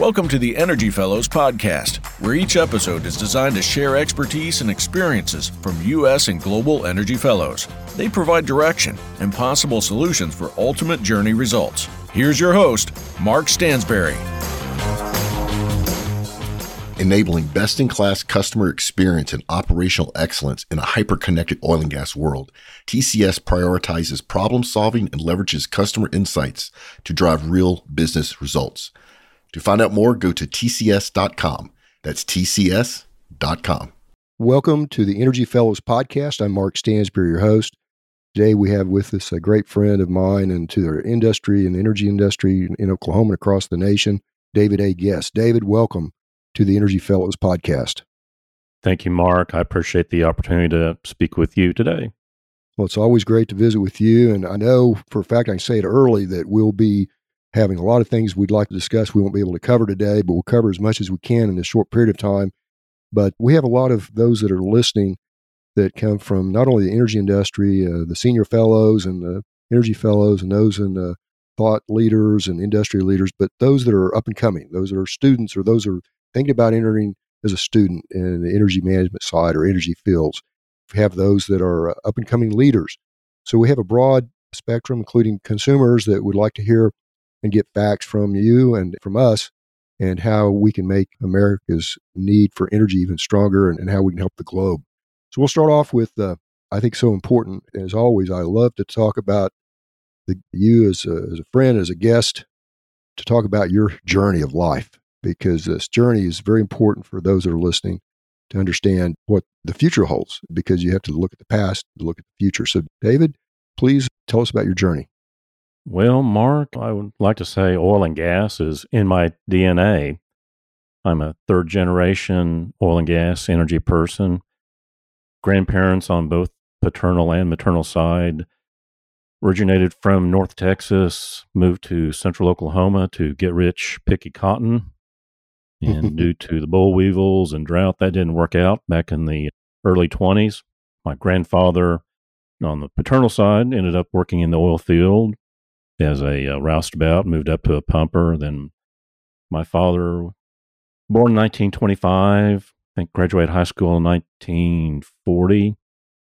Welcome to the Energy Fellows podcast, where each episode is designed to share expertise and experiences from U.S. and global energy fellows. They provide direction and possible solutions for ultimate journey results. Here's your host, Mark Stansberry. Enabling best in class customer experience and operational excellence in a hyper connected oil and gas world, TCS prioritizes problem solving and leverages customer insights to drive real business results. To find out more, go to tcs.com. That's tcs.com. Welcome to the Energy Fellows podcast. I'm Mark Stansberry, your host. Today we have with us a great friend of mine and to the industry and the energy industry in Oklahoma and across the nation, David A. Guest. David, welcome to the Energy Fellows podcast. Thank you, Mark. I appreciate the opportunity to speak with you today. Well, it's always great to visit with you. And I know for a fact, I can say it early, that we'll be having a lot of things we'd like to discuss we won't be able to cover today, but we'll cover as much as we can in a short period of time. But we have a lot of those that are listening that come from not only the energy industry, uh, the senior fellows and the energy fellows, and those in the thought leaders and industry leaders, but those that are up and coming, those that are students or those that are thinking about entering as a student in the energy management side or energy fields. We have those that are uh, up and coming leaders. So we have a broad spectrum, including consumers that would like to hear and get facts from you and from us and how we can make America's need for energy even stronger and, and how we can help the globe. So we'll start off with, uh, I think, so important. As always, I love to talk about the, you as a, as a friend, as a guest, to talk about your journey of life because this journey is very important for those that are listening to understand what the future holds because you have to look at the past to look at the future. So, David, please tell us about your journey. Well, Mark, I would like to say oil and gas is in my DNA. I'm a third generation oil and gas energy person. Grandparents on both paternal and maternal side originated from North Texas, moved to central Oklahoma to get rich, picky cotton. And due to the boll weevils and drought, that didn't work out back in the early 20s. My grandfather on the paternal side ended up working in the oil field as a uh, roustabout, moved up to a pumper. Then my father, born in 1925, I think graduated high school in 1940,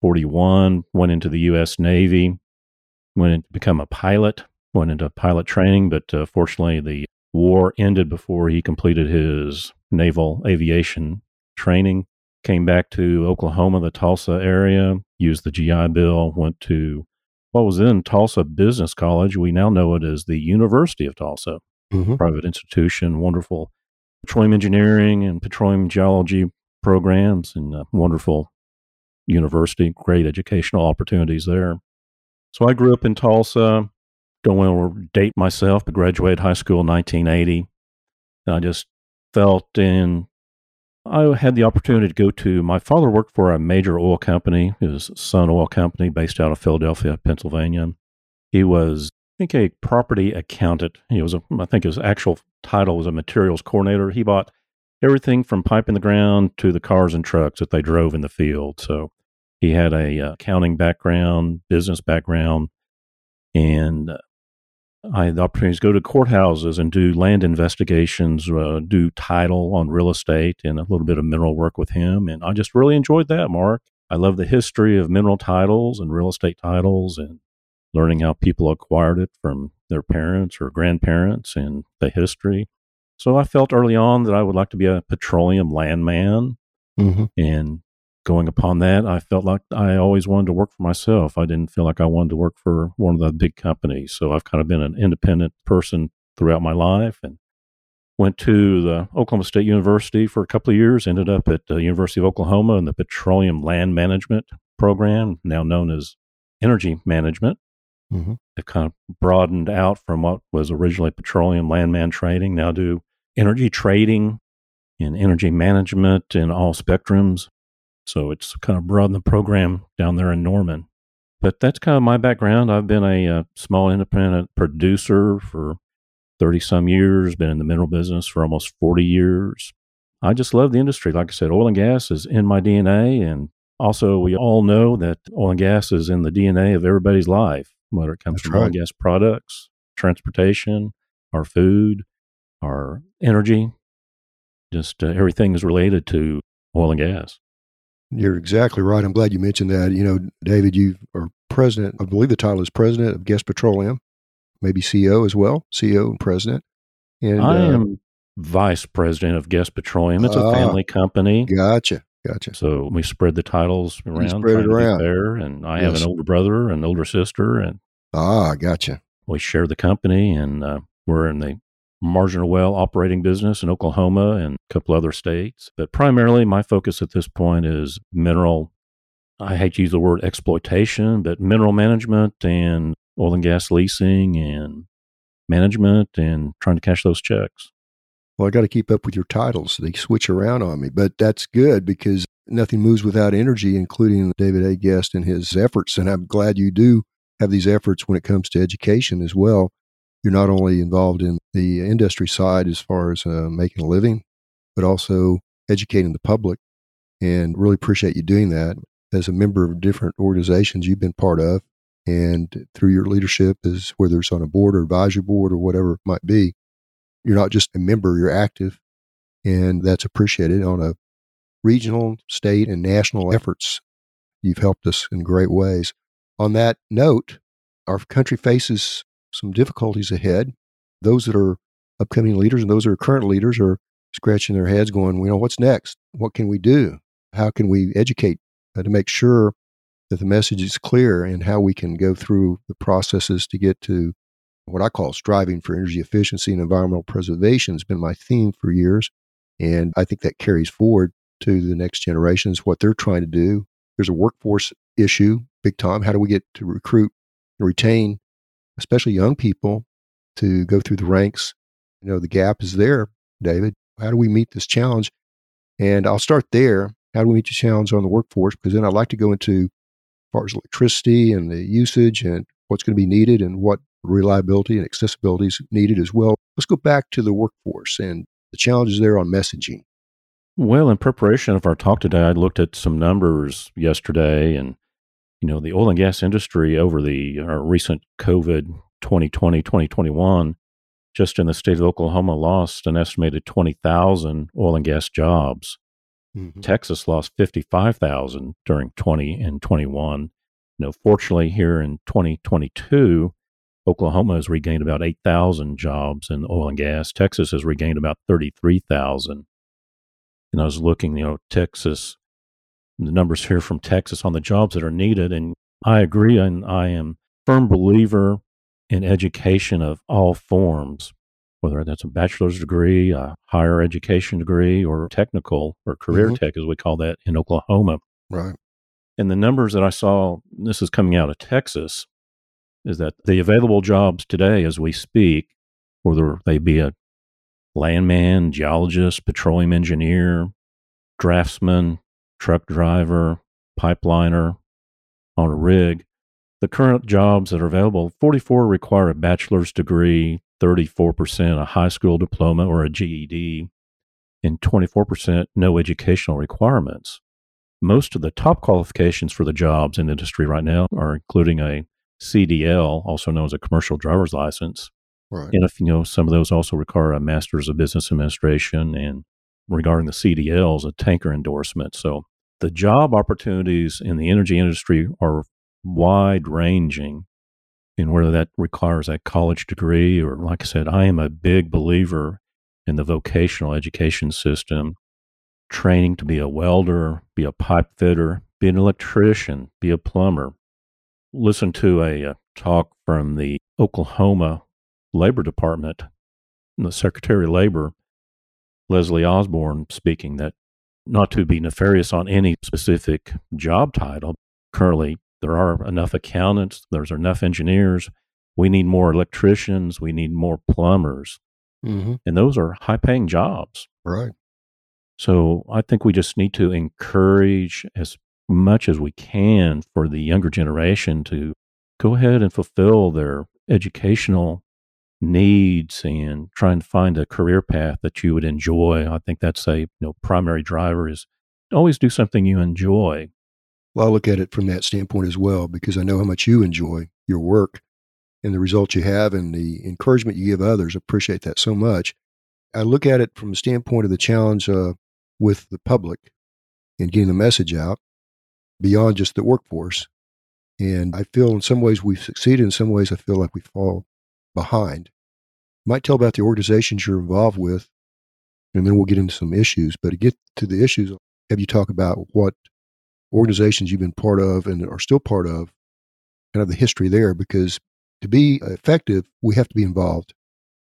41, went into the U.S. Navy, went to become a pilot, went into pilot training, but uh, fortunately the war ended before he completed his naval aviation training. Came back to Oklahoma, the Tulsa area, used the GI Bill, went to what was then Tulsa Business College. We now know it as the University of Tulsa, mm-hmm. private institution, wonderful petroleum engineering and petroleum geology programs, and wonderful university, great educational opportunities there. So I grew up in Tulsa. Don't want to date myself, but graduated high school in 1980. And I just felt in I had the opportunity to go to my father worked for a major oil company, his Sun Oil Company based out of Philadelphia, Pennsylvania. He was I think a property accountant. He was a, I think his actual title was a materials coordinator. He bought everything from pipe in the ground to the cars and trucks that they drove in the field. So he had a uh, accounting background, business background, and uh, I had the opportunity to go to courthouses and do land investigations, uh, do title on real estate, and a little bit of mineral work with him. And I just really enjoyed that, Mark. I love the history of mineral titles and real estate titles and learning how people acquired it from their parents or grandparents and the history. So I felt early on that I would like to be a petroleum landman. Mm-hmm. And going upon that, I felt like I always wanted to work for myself. I didn't feel like I wanted to work for one of the big companies. So I've kind of been an independent person throughout my life and went to the Oklahoma State University for a couple of years, ended up at the University of Oklahoma in the Petroleum Land Management program, now known as Energy Management. Mm-hmm. They've kind of broadened out from what was originally petroleum landman trading, now do energy trading and energy management in all spectrums. So it's kind of broadened the program down there in Norman. But that's kind of my background. I've been a, a uh, small independent producer for 30 some years, been in the mineral business for almost 40 years. I just love the industry. Like I said, oil and gas is in my DNA. And also, we all know that oil and gas is in the DNA of everybody's life, whether it comes that's from right. oil and gas products, transportation, our food. our energy, just uh, everything is related to oil and gas. You're exactly right. I'm glad you mentioned that. You know, David, you are president, I believe the title is president of Guest Petroleum, maybe CEO as well, CEO and president. And I uh, am vice president of Guest Petroleum. It's a ah, family company. Gotcha. Gotcha. So we spread the titles around. You spread it around. There, and I yes. have an older brother, an older sister, and ah, gotcha. We share the company, and uh, we're in the marginal well operating business in Oklahoma and a couple other states. But primarily, my focus at this point is mineral. I hate to use the word exploitation, but mineral management and oil and gas leasing and management and trying to cash those checks. Well, I got to keep up with your titles. They switch around on me, but that's good because nothing moves without energy, including David A. Guest and his efforts. And I'm glad you do have these efforts when it comes to education as well. You're not only involved in the industry side as far as uh, making a living, but also educating the public. And really appreciate you doing that as a member of different organizations you've been part of and through your leadership as whether it's on a board or advisory board or whatever it might be you're not just a member, you're active. And that's appreciated on a regional, state, and national efforts. You've helped us in great ways. On that note, our country faces some difficulties ahead. Those that are upcoming leaders and those that are current leaders are scratching their heads going, you know, what's next? What can we do? How can we educate uh, to make sure that the message is clear and how we can go through the processes to get to what I call striving for energy efficiency and environmental preservation has been my theme for years. And I think that carries forward to the next generations, what they're trying to do. There's a workforce issue, big time. How do we get to recruit and retain, especially young people, to go through the ranks? You know, the gap is there, David. How do we meet this challenge? And I'll start there. How do we meet the challenge on the workforce? Because then I'd like to go into as far as electricity and the usage and what's going to be needed and what reliability and accessibility is needed as well. Let's go back to the workforce and the challenges there on messaging. Well, in preparation of our talk today, I looked at some numbers yesterday, and you know, the oil and gas industry over the uh, recent COVID 2020 2021, just in the state of Oklahoma, lost an estimated 20,000 oil and gas jobs. Mm-hmm. Texas lost 55,000 during 20 and 21. You know, fortunately, here in 2022, Oklahoma has regained about 8,000 jobs in oil and gas. Texas has regained about 33,000. And I was looking, you know, Texas, the numbers here from Texas on the jobs that are needed. And I agree, and I am firm believer in education of all forms, whether that's a bachelor's degree, a higher education degree, or technical or career mm-hmm. tech, as we call that in Oklahoma. Right. And the numbers that I saw, this is coming out of Texas, is that the available jobs today as we speak, whether they be a landman, geologist, petroleum engineer, draftsman, truck driver, pipeliner on a rig, the current jobs that are available, 44 require a bachelor's degree, 34% a high school diploma or a GED, and 24% no educational requirements. Most of the top qualifications for the jobs in industry right now are including a CDL, also known as a commercial driver's license. Right. And if you know some of those also require a master's of business administration and regarding the CDLs, a tanker endorsement. So the job opportunities in the energy industry are wide ranging in whether that requires a college degree or like I said, I am a big believer in the vocational education system, training to be a welder, be a pipe fitter, be an electrician, be a plumber, listen to a, a uh, talk from the Oklahoma Labor Department, the Secretary of Labor, Leslie Osborn, speaking that not to be nefarious on any specific job title, currently there are enough accountants, there's enough engineers. We need more electricians, we need more plumbers. Mm-hmm. And those are high paying jobs. Right. So I think we just need to encourage as much as we can for the younger generation to go ahead and fulfill their educational needs and trying to find a career path that you would enjoy. I think that's a you know primary driver is always do something you enjoy. Well, I look at it from that standpoint as well because I know how much you enjoy your work and the results you have and the encouragement you give others. Appreciate that so much. I look at it from the standpoint of the challenge uh, with the public and getting the message out beyond just the workforce. And I feel in some ways we've succeeded. In some ways, I feel like we fall behind. Might tell about the organizations you're involved with, and then we'll get into some issues. But to get to the issues, have you talk about what organizations you've been part of and are still part of, kind of the history there, because to be effective, we have to be involved.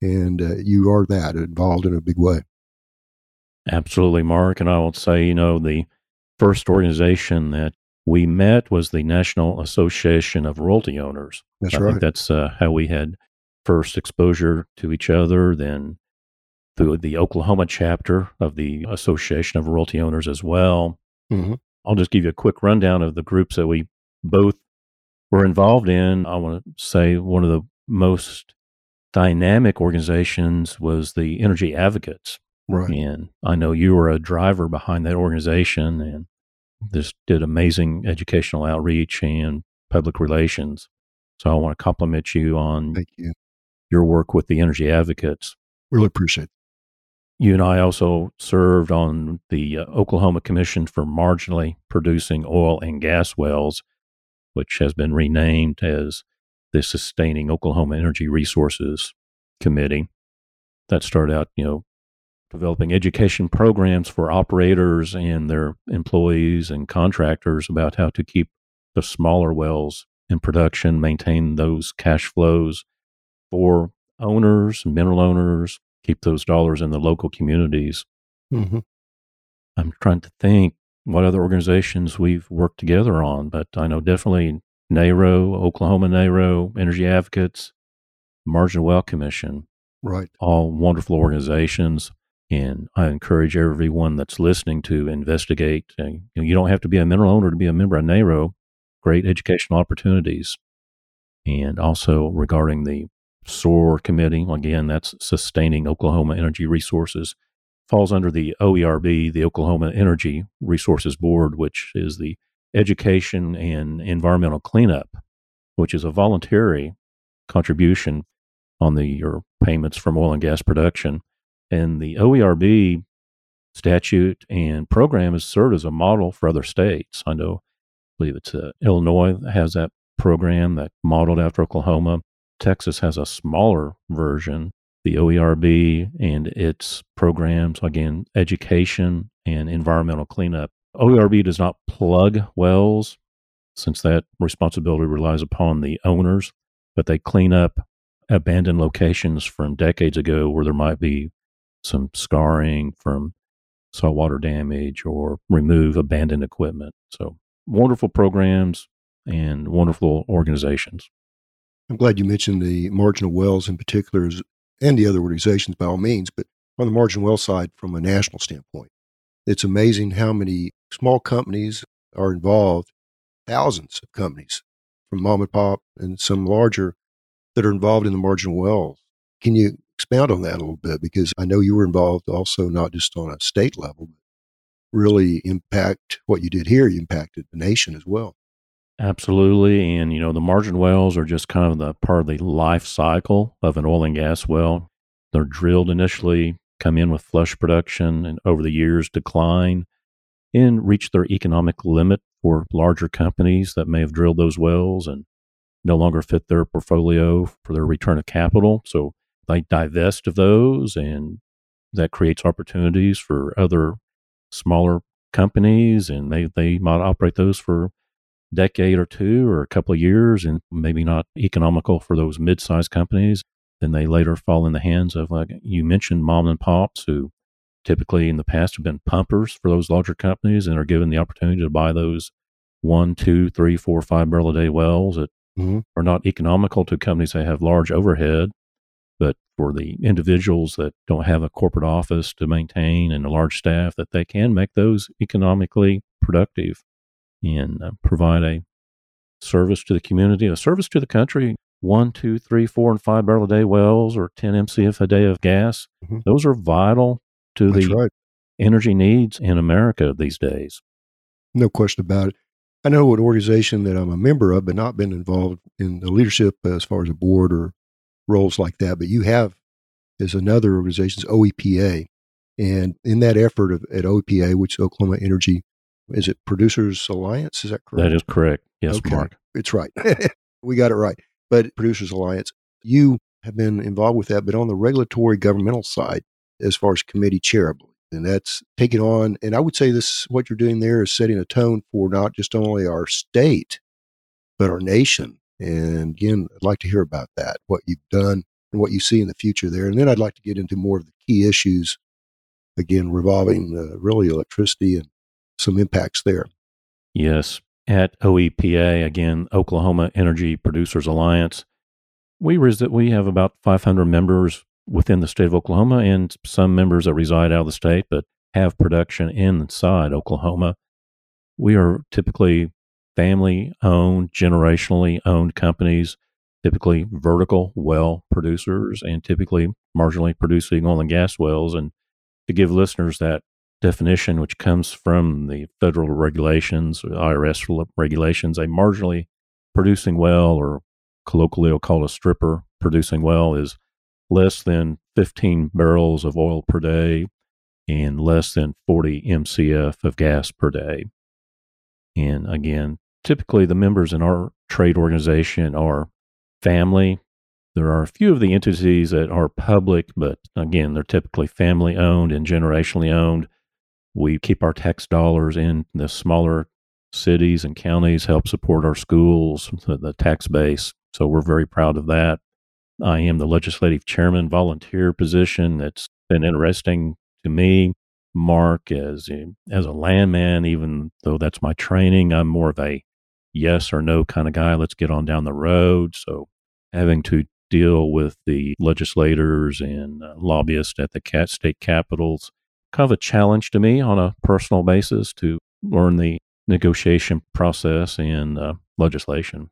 And uh, you are that, involved in a big way. Absolutely, Mark. And I will say, you know, the first organization that we met was the National Association of Royalty Owners. That's I right. think that's uh, how we had first exposure to each other, then through the Oklahoma chapter of the Association of Royalty Owners as well. Mhm. I'll just give you a quick rundown of the groups that we both were involved in. I want to say one of the most dynamic organizations was the Energy Advocates. Right. And I know you were a driver behind that organization and just did amazing educational outreach and public relations. So I want to compliment you on Thank you. Your work with the Energy Advocates. Really appreciate it. You and I also served on the uh, Oklahoma Commission for Marginally Producing Oil and Gas Wells, which has been renamed as the Sustaining Oklahoma Energy Resources Committee. That started out, you know, developing education programs for operators and their employees and contractors about how to keep the smaller wells in production, maintain those cash flows for owners, mineral owners, keep those dollars in the local communities. hmm I'm trying to think what other organizations we've worked together on, but I know definitely NARO, Oklahoma NARO, Energy Advocates, Margin Well Commission, Right. all wonderful organizations. And I encourage everyone that's listening to investigate. Uh, you, know, you don't have to be a mineral owner to be a member of NARO. Great educational opportunities. And also regarding the SOAR committee, again, that's Sustaining Oklahoma Energy Resources, falls under the OERB, the Oklahoma Energy Resources Board, which is the education and environmental cleanup, which is a voluntary contribution on the your payments from oil and gas production. And the OERB statute and program has served as a model for other states. I know, I believe it's uh, Illinois has that program that modeled after Oklahoma. Texas has a smaller version, the OERB, and its programs, again, education and environmental cleanup. OERB does not plug wells since that responsibility relies upon the owners, but they clean up abandoned locations from decades ago where there might be some scarring from saltwater damage or remove abandoned equipment. So wonderful programs and wonderful organizations. I'm glad you mentioned the marginal wells in particular and the other organizations by all means, but on the marginal well side from a national standpoint, it's amazing how many small companies are involved, thousands of companies from mom and pop and some larger that are involved in the marginal wells. Can you expound on that a little bit? Because I know you were involved also not just on a state level, but really impact what you did here, you impacted the nation as well. Absolutely. And, you know, the margin wells are just kind of the part of the life cycle of an oil and gas well. They're drilled initially, come in with flush production, and over the years decline and reach their economic limit for larger companies that may have drilled those wells and no longer fit their portfolio for their return of capital. So they divest of those, and that creates opportunities for other smaller companies, and they, they might operate those for decade or two or a couple of years and maybe not economical for those mid-sized companies then they later fall in the hands of like you mentioned mom and pops who typically in the past have been pumpers for those larger companies and are given the opportunity to buy those one two three four five barrel a day wells that Mhm. are not economical to companies that have large overhead but for the individuals that don't have a corporate office to maintain and a large staff that they can make those economically productive and uh, provide a service to the community, a service to the country. One, two, three, four, and five barrel a day wells or 10 MCF a day of gas. Mhm. Those are vital to That's the right. energy needs in America these days. No question about it. I know an organization that I'm a member of, but not been involved in the leadership as far as a board or roles like that. But you have is another organization, it's OEPA. And in that effort of, at OEPA, which is Oklahoma Energy, is it Producers Alliance? Is that correct? That is correct. Yes, Okay. Mark. It's right. we got it right. But Producers Alliance, you have been involved with that, but on the regulatory governmental side, as far as committee chair, I believe. And that's taking on, and I would say this, what you're doing there is setting a tone for not just only our state, but our nation. And again, I'd like to hear about that, what you've done and what you see in the future there. And then I'd like to get into more of the key issues, again, revolving uh, really electricity and some impacts there. Yes. At OEPA, again, Oklahoma Energy Producers Alliance, we, res- we have about 500 members within the state of Oklahoma and some members that reside out of the state but have production inside Oklahoma. We are typically family owned, generationally owned companies, typically vertical well producers, and typically marginally producing oil and gas wells. And to give listeners that definition, which comes from the federal regulations, IRS regulations, a marginally producing well, or colloquially called a stripper producing well, is less than 15 barrels of oil per day and less than 40 MCF of gas per day. And again, typically the members in our trade organization are family. There are a few of the entities that are public, but again, they're typically family owned and generationally owned. We keep our tax dollars in the smaller cities and counties, help support our schools, the, the tax base. So we're very proud of that. I am the legislative chairman volunteer position. That's been interesting to me. Mark, as a, as a landman, even though that's my training, I'm more of a yes or no kind of guy. Let's get on down the road. So having to deal with the legislators and uh, lobbyists at the state capitals, kind of a challenge to me on a personal basis to learn the negotiation process and uh, legislation.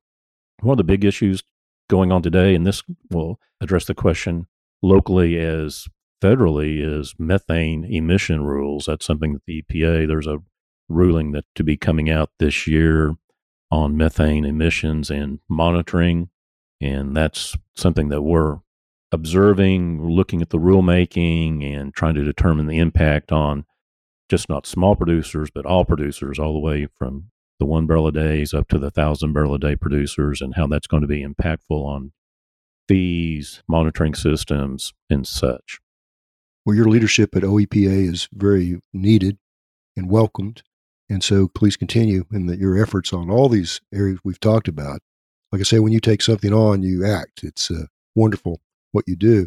One of the big issues going on today, and this will address the question locally as federally, is methane emission rules. That's something that the EPA, there's a ruling that to be coming out this year on methane emissions and monitoring. And that's something that we're observing, looking at the rulemaking and trying to determine the impact on just not small producers, but all producers, all the way from the one barrel a days up to the thousand barrel a day producers, and how that's going to be impactful on fees, monitoring systems, and such. Well, your leadership at OEPA is very needed and welcomed. And so please continue in the, your efforts on all these areas we've talked about. Like I say, when you take something on, you act. It's uh, wonderful what you do.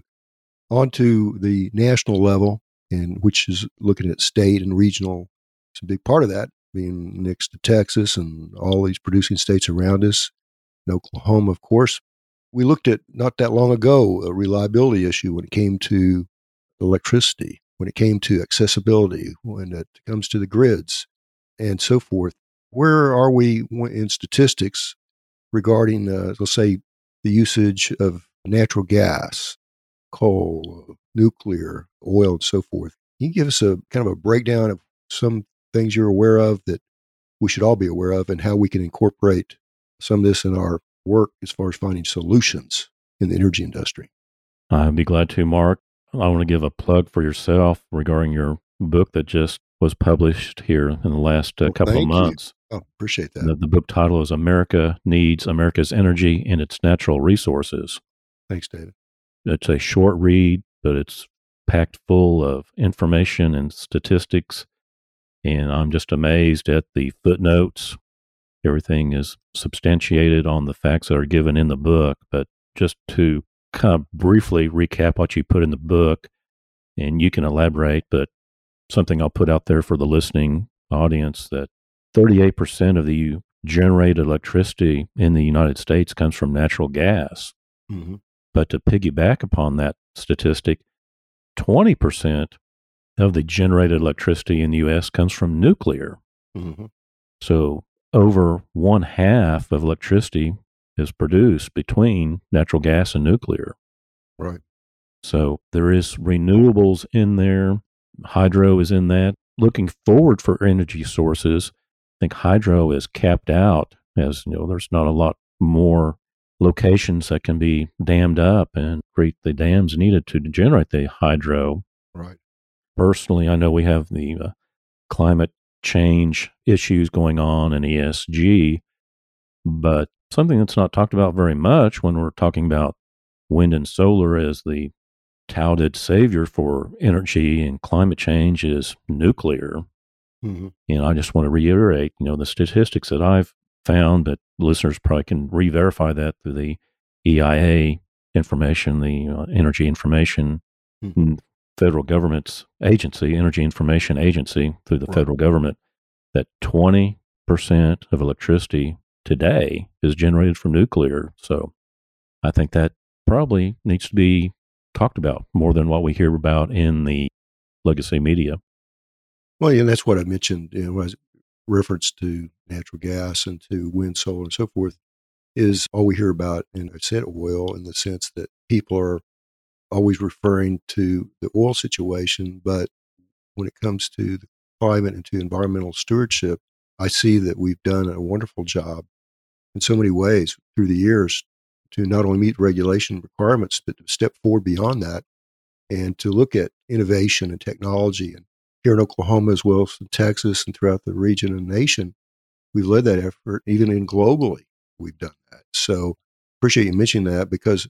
On to the national level, and which is looking at state and regional. It's a big part of that, being next to Texas and all these producing states around us, and Oklahoma, of course. We looked at not that long ago a reliability issue when it came to electricity, when it came to accessibility, when it comes to the grids, and so forth. Where are we in statistics regarding, uh, let's say, the usage of natural gas, coal, nuclear, oil, and so forth? Can you give us a kind of a breakdown of some things you're aware of that we should all be aware of and how we can incorporate some of this in our work as far as finding solutions in the energy industry? I'd be glad to, Mark. I want to give a plug for yourself regarding your book that just was published here in the last uh, Well, couple of you. months. Oh, appreciate that. The, the book title is America Needs America's Energy and Its Natural Resources. Thanks, David. It's a short read, but it's packed full of information and statistics. And I'm just amazed at the footnotes. Everything is substantiated on the facts that are given in the book. But just to kind of briefly recap what you put in the book, and you can elaborate, but something I'll put out there for the listening audience that 38% of the generated electricity in the United States comes from natural gas. hmm But to piggyback upon that statistic, 20% of the generated electricity in the U.S. comes from nuclear. hmm So over one half of electricity is produced between natural gas and nuclear. Right. So there is renewables in there. Hydro is in that. Looking forward for energy sources, I think hydro is capped out as you know, there's not a lot more locations that can be dammed up and create the dams needed to generate the hydro. Right. Personally, I know we have the uh, climate change issues going on in ESG, but something that's not talked about very much when we're talking about wind and solar as the touted savior for energy and climate change is nuclear. Mm-hmm. And I just want to reiterate, you know, the statistics that I've found, but listeners probably can re-verify that through the EIA information, the uh, Energy Information Mhm. federal government's agency, Energy Information Agency, through the Right. federal government, that 20% of electricity today is generated from nuclear. So I think that probably needs to be talked about more than what we hear about in the legacy media. Well, yeah, and that's what I mentioned, you know, as reference to natural gas and to wind, solar, and so forth, is all we hear about, and I said oil in the sense that people are always referring to the oil situation, but when it comes to the climate and to environmental stewardship, I see that we've done a wonderful job in so many ways through the years to not only meet regulation requirements, but to step forward beyond that and to look at innovation and technology. And here in Oklahoma, as well as in Texas and throughout the region and nation, we've led that effort. Even in globally, we've done that. So appreciate you mentioning that because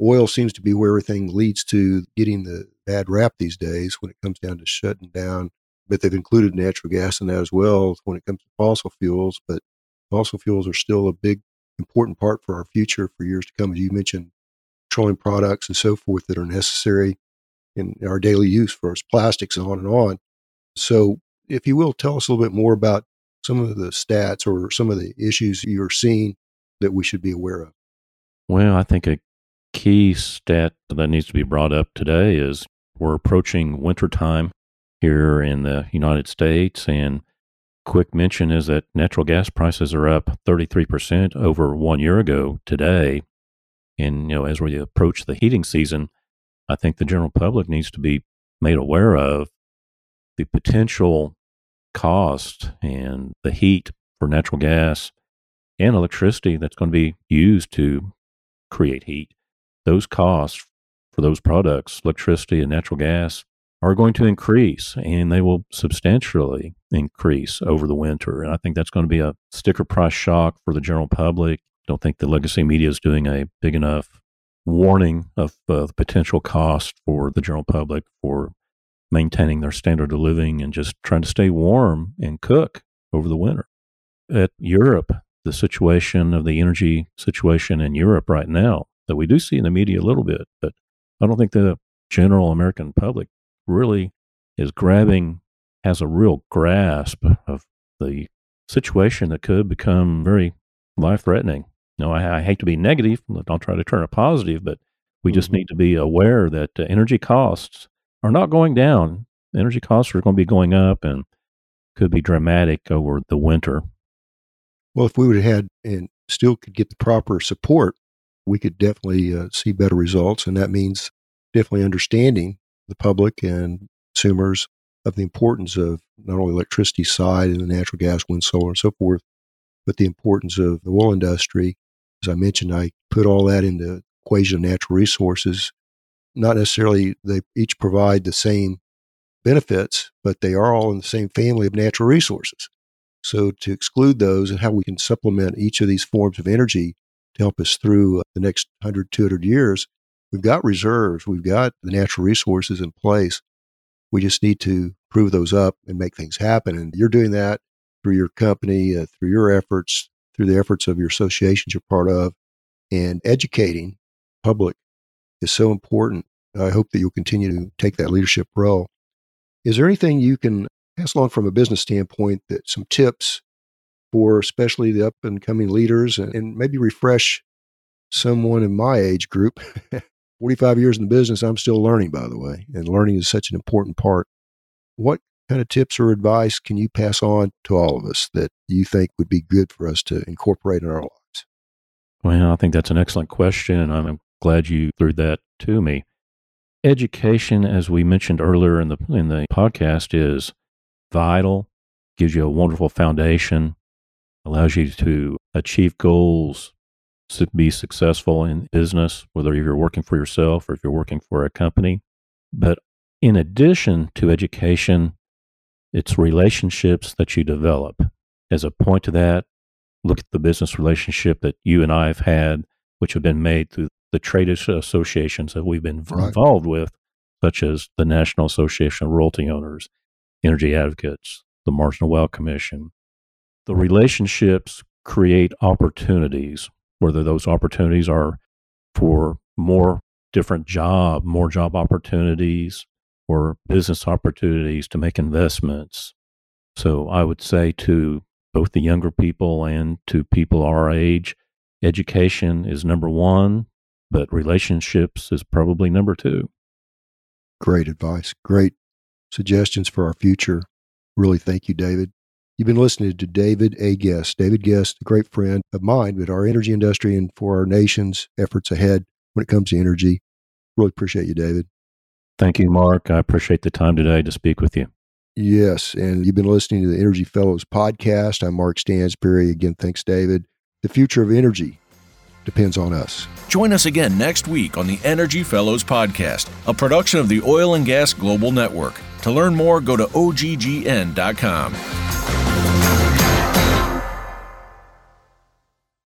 oil seems to be where everything leads to getting the bad rap these days when it comes down to shutting down. But they've included natural gas in that as well when it comes to fossil fuels. But fossil fuels are still a big, important part for our future for years to come. As you mentioned, petroleum products and so forth that are necessary in our daily use for us, plastics and on and on. So, if you will, tell us a little bit more about some of the stats or some of the issues you're seeing that we should be aware of. Well, I think a key stat that needs to be brought up today is we're approaching wintertime here in the United States. And quick mention is that natural gas prices are up 33% over one year ago today. And, you know, as we approach the heating season, I think the general public needs to be made aware of the potential cost and the heat for natural gas and electricity that's going to be used to create heat. Those costs for those products, electricity and natural gas, are going to increase and they will substantially increase over the winter. And I think that's going to be a sticker price shock for the general public. Don't think the legacy media is doing a big enough warning of uh, the potential cost for the general public for maintaining their standard of living and just trying to stay warm and cook over the winter. At Europe, the situation of the energy situation in Europe right now that we do see in the media a little bit, but I don't think the general American public really is grabbing, has a real grasp of the situation that could become very life threatening. No, I, I, hate to be negative. I'll try to turn it positive, but we just Mhm. need to be aware that uh, energy costs are not going down. Energy costs are going to be going up and could be dramatic over the winter. Well, if we would have had and still could get the proper support, we could definitely uh, see better results. And that means definitely understanding the public and consumers of the importance of not only electricity side and the natural gas, wind, solar, and so forth, but the importance of the oil industry. As I mentioned, I put all that in the equation of natural resources. Not necessarily they each provide the same benefits, but they are all in the same family of natural resources. So to exclude those and how we can supplement each of these forms of energy to help us through uh, the next 100, 200 years, we've got reserves, we've got the natural resources in place. We just need to prove those up and make things happen. And you're doing that through your company, uh, through your efforts, through the efforts of your associations you're part of, and educating public is so important. I hope that you'll continue to take that leadership role. Is there anything you can pass along from a business standpoint that some tips for especially the up and coming leaders and, and maybe refresh someone in my age group 45 years in the business i'm still learning by the way and learning is such an important part what kind of tips or advice can you pass on to all of us that you think would be good for us to incorporate in our lives Well, I think that's an excellent question, and I'm glad you threw that to me. Education, as we mentioned earlier in the in the podcast, is vital. Gives you a wonderful foundation, allows you to achieve goals to be successful in business, whether you're working for yourself or if you're working for a company. But in addition to education, it's relationships that you develop. As a point to that, look at the business relationship that you and I have had, which have been made through the trade associations that we've been right. involved with, such as the National Association of Royalty Owners, Energy Advocates, the Marginal Well Commission. The relationships create opportunities, whether those opportunities are for more different job, more job opportunities, or business opportunities to make investments. So I would say to both the younger people and to people our age, education is number one, but relationships is probably number two. Great advice. Great suggestions for our future. Really thank you, David. You've been listening to David A. Guest. David Guest, a great friend of mine with our energy industry and for our nation's efforts ahead when it comes to energy. Really appreciate you, David. Thank you, Mark. I appreciate the time today to speak with you. Yes. And you've been listening to the Energy Fellows podcast. I'm Mark Stansberry. Again, thanks, David. The future of energy depends on us. Join us again next week on the Energy Fellows podcast, a production of the Oil and Gas Global Network. To learn more, go to oggn.com.